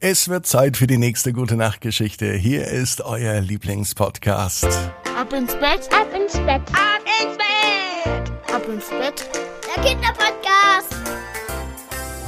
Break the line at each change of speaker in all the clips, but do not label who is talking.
Es wird Zeit für die nächste gute Nachtgeschichte. Hier ist euer Lieblingspodcast.
Ab ins Bett, ab ins Bett, ab ins Bett, ab ins Bett. Der Kinderpodcast.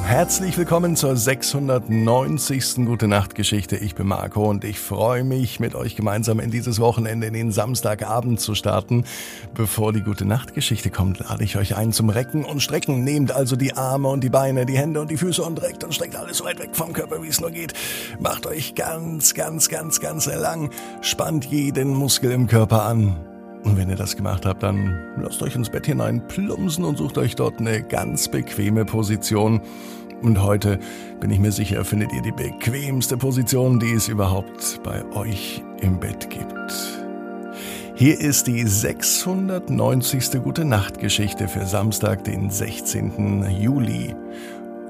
Herzlich willkommen zur 690. Gute Nacht Geschichte. Ich bin Marco und ich freue mich, mit euch gemeinsam in dieses Wochenende in den Samstagabend zu starten. Bevor die Gute Nacht Geschichte kommt, lade ich euch ein zum Recken und Strecken. Nehmt also die Arme und die Beine, die Hände und die Füße und reckt und streckt alles so weit weg vom Körper, wie es nur geht. Macht euch ganz, ganz, ganz, ganz lang. Spannt jeden Muskel im Körper an. Und wenn ihr das gemacht habt, dann lasst euch ins Bett hinein plumpsen und sucht euch dort eine ganz bequeme Position. Und heute bin ich mir sicher, findet ihr die bequemste Position, die es überhaupt bei euch im Bett gibt. Hier ist die 690. Gute Nacht Geschichte für Samstag, den 16. Juli.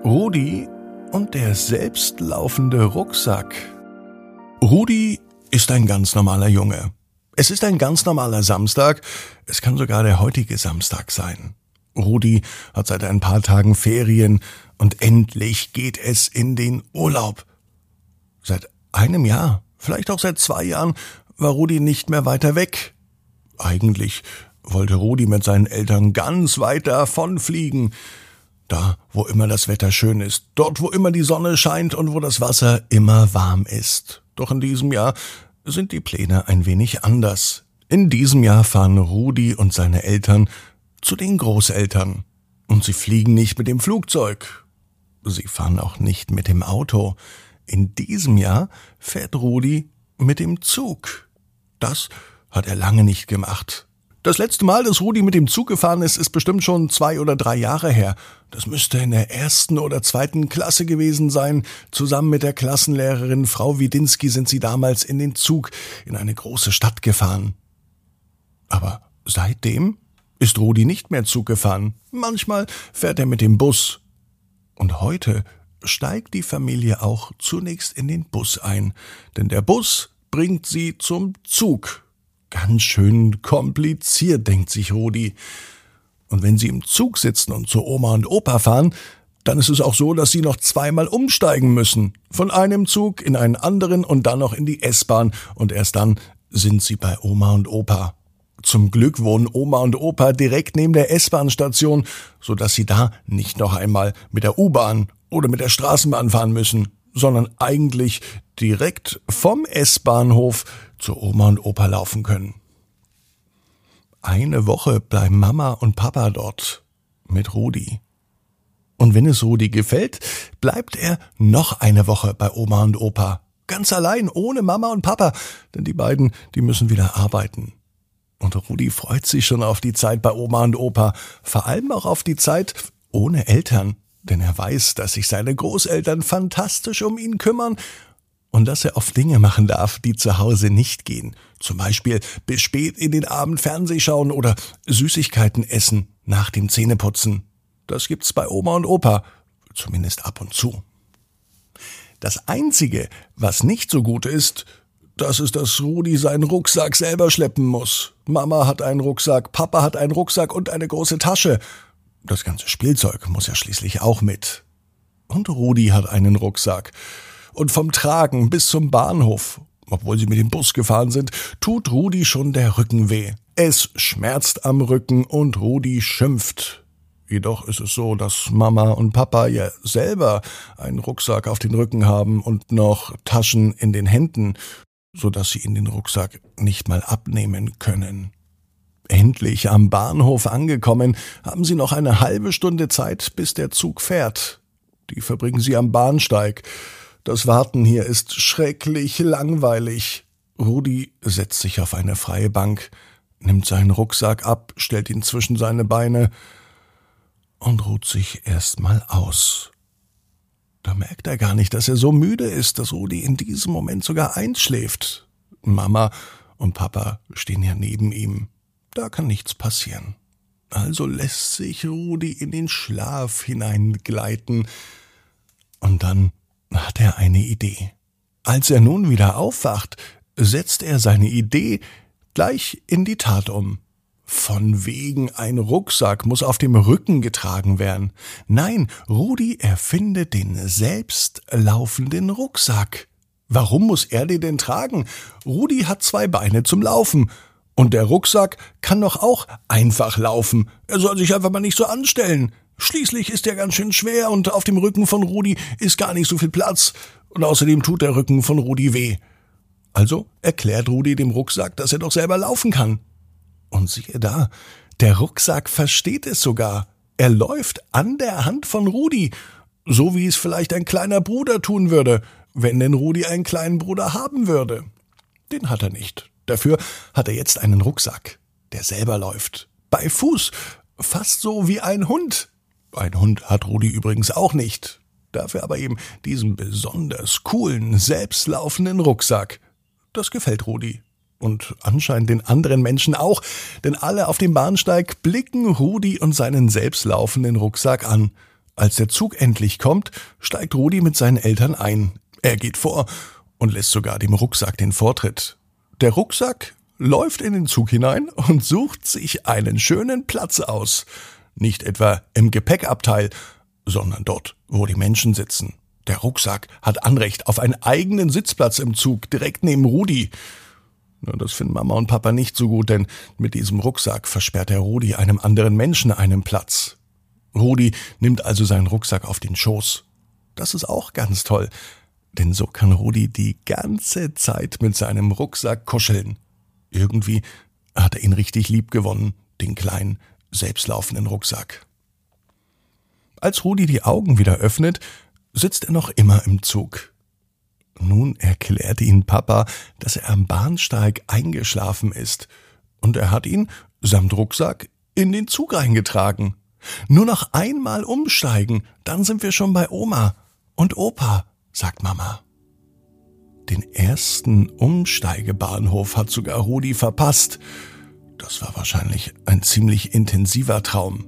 Rudi und der selbstlaufende Rucksack. Rudi ist ein ganz normaler Junge. Es ist ein ganz normaler Samstag. Es kann sogar der heutige Samstag sein. Rudi hat seit ein paar Tagen Ferien und endlich geht es in den Urlaub. Seit einem Jahr, vielleicht auch seit zwei Jahren, war Rudi nicht mehr weiter weg. Eigentlich wollte Rudi mit seinen Eltern ganz weit davon fliegen. Da, wo immer das Wetter schön ist, dort, wo immer die Sonne scheint und wo das Wasser immer warm ist. Doch in diesem Jahr sind die Pläne ein wenig anders. In diesem Jahr fahren Rudi und seine Eltern zu den Großeltern. Und sie fliegen nicht mit dem Flugzeug. Sie fahren auch nicht mit dem Auto. In diesem Jahr fährt Rudi mit dem Zug. Das hat er lange nicht gemacht. Das letzte Mal, dass Rudi mit dem Zug gefahren ist, ist bestimmt schon zwei oder drei Jahre her. Das müsste in der ersten oder zweiten Klasse gewesen sein. Zusammen mit der Klassenlehrerin Frau Widinski sind sie damals in den Zug in eine große Stadt gefahren. Aber seitdem ist Rudi nicht mehr Zug gefahren. Manchmal fährt er mit dem Bus. Und heute steigt die Familie auch zunächst in den Bus ein, denn der Bus bringt sie zum Zug. Ganz schön kompliziert, denkt sich Rudi. Und wenn sie im Zug sitzen und zu Oma und Opa fahren, dann ist es auch so, dass sie noch zweimal umsteigen müssen. Von einem Zug in einen anderen und dann noch in die S-Bahn und erst dann sind sie bei Oma und Opa. Zum Glück wohnen Oma und Opa direkt neben der S-Bahn-Station, so dass sie da nicht noch einmal mit der U-Bahn oder mit der Straßenbahn fahren müssen, sondern eigentlich direkt vom S-Bahnhof zu Oma und Opa laufen können. Eine Woche bleiben Mama und Papa dort mit Rudi. Und wenn es Rudi gefällt, bleibt er noch eine Woche bei Oma und Opa. Ganz allein, ohne Mama und Papa, denn die beiden, die müssen wieder arbeiten. Und Rudi freut sich schon auf die Zeit bei Oma und Opa, vor allem auch auf die Zeit ohne Eltern, denn er weiß, dass sich seine Großeltern fantastisch um ihn kümmern und dass er oft Dinge machen darf, die zu Hause nicht gehen. Zum Beispiel bis spät in den Abend Fernseh schauen oder Süßigkeiten essen nach dem Zähneputzen. Das gibt's bei Oma und Opa, zumindest ab und zu. Das Einzige, was nicht so gut ist, das ist, dass Rudi seinen Rucksack selber schleppen muss. Mama hat einen Rucksack, Papa hat einen Rucksack und eine große Tasche. Das ganze Spielzeug muss ja schließlich auch mit. Und Rudi hat einen Rucksack. Und vom Tragen bis zum Bahnhof, obwohl sie mit dem Bus gefahren sind, tut Rudi schon der Rücken weh. Es schmerzt am Rücken und Rudi schimpft. Jedoch ist es so, dass Mama und Papa ja selber einen Rucksack auf den Rücken haben und noch Taschen in den Händen so dass sie ihn den Rucksack nicht mal abnehmen können. Endlich am Bahnhof angekommen, haben sie noch eine halbe Stunde Zeit, bis der Zug fährt. Die verbringen sie am Bahnsteig. Das Warten hier ist schrecklich langweilig. Rudi setzt sich auf eine freie Bank, nimmt seinen Rucksack ab, stellt ihn zwischen seine Beine und ruht sich erstmal aus. Da merkt er gar nicht, dass er so müde ist, dass Rudi in diesem Moment sogar einschläft. Mama und Papa stehen ja neben ihm. Da kann nichts passieren. Also lässt sich Rudi in den Schlaf hineingleiten. Und dann hat er eine Idee. Als er nun wieder aufwacht, setzt er seine Idee gleich in die Tat um. Von wegen ein Rucksack muss auf dem Rücken getragen werden. Nein, Rudi erfindet den selbstlaufenden Rucksack. Warum muss er den denn tragen? Rudi hat zwei Beine zum Laufen. Und der Rucksack kann doch auch einfach laufen. Er soll sich einfach mal nicht so anstellen. Schließlich ist er ganz schön schwer und auf dem Rücken von Rudi ist gar nicht so viel Platz. Und außerdem tut der Rücken von Rudi weh. Also erklärt Rudi dem Rucksack, dass er doch selber laufen kann. Und siehe da, der Rucksack versteht es sogar. Er läuft an der Hand von Rudi, so wie es vielleicht ein kleiner Bruder tun würde, wenn denn Rudi einen kleinen Bruder haben würde. Den hat er nicht. Dafür hat er jetzt einen Rucksack, der selber läuft. Bei Fuß, fast so wie ein Hund. Ein Hund hat Rudi übrigens auch nicht. Dafür aber eben diesen besonders coolen, selbstlaufenden Rucksack. Das gefällt Rudi und anscheinend den anderen Menschen auch, denn alle auf dem Bahnsteig blicken Rudi und seinen selbstlaufenden Rucksack an. Als der Zug endlich kommt, steigt Rudi mit seinen Eltern ein. Er geht vor und lässt sogar dem Rucksack den Vortritt. Der Rucksack läuft in den Zug hinein und sucht sich einen schönen Platz aus. Nicht etwa im Gepäckabteil, sondern dort, wo die Menschen sitzen. Der Rucksack hat Anrecht auf einen eigenen Sitzplatz im Zug, direkt neben Rudi. Na, das finden Mama und Papa nicht so gut, denn mit diesem Rucksack versperrt der Rudi einem anderen Menschen einen Platz. Rudi nimmt also seinen Rucksack auf den Schoß. Das ist auch ganz toll, denn so kann Rudi die ganze Zeit mit seinem Rucksack kuscheln. Irgendwie hat er ihn richtig lieb gewonnen, den kleinen, selbstlaufenden Rucksack. Als Rudi die Augen wieder öffnet, sitzt er noch immer im Zug. Nun erklärte ihn Papa, dass er am Bahnsteig eingeschlafen ist, und er hat ihn samt Rucksack in den Zug reingetragen. Nur noch einmal umsteigen, dann sind wir schon bei Oma und Opa, sagt Mama. Den ersten Umsteigebahnhof hat sogar Rudi verpasst. Das war wahrscheinlich ein ziemlich intensiver Traum.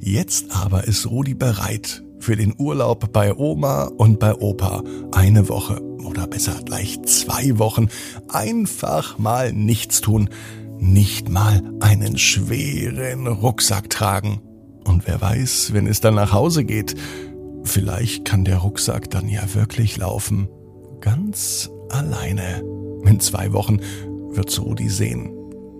Jetzt aber ist Rudi bereit für den Urlaub bei Oma und bei Opa. Eine Woche oder besser gleich zwei Wochen. Einfach mal nichts tun. Nicht mal einen schweren Rucksack tragen. Und wer weiß, wenn es dann nach Hause geht, vielleicht kann der Rucksack dann ja wirklich laufen. Ganz alleine. In zwei Wochen wird's Rudi sehen.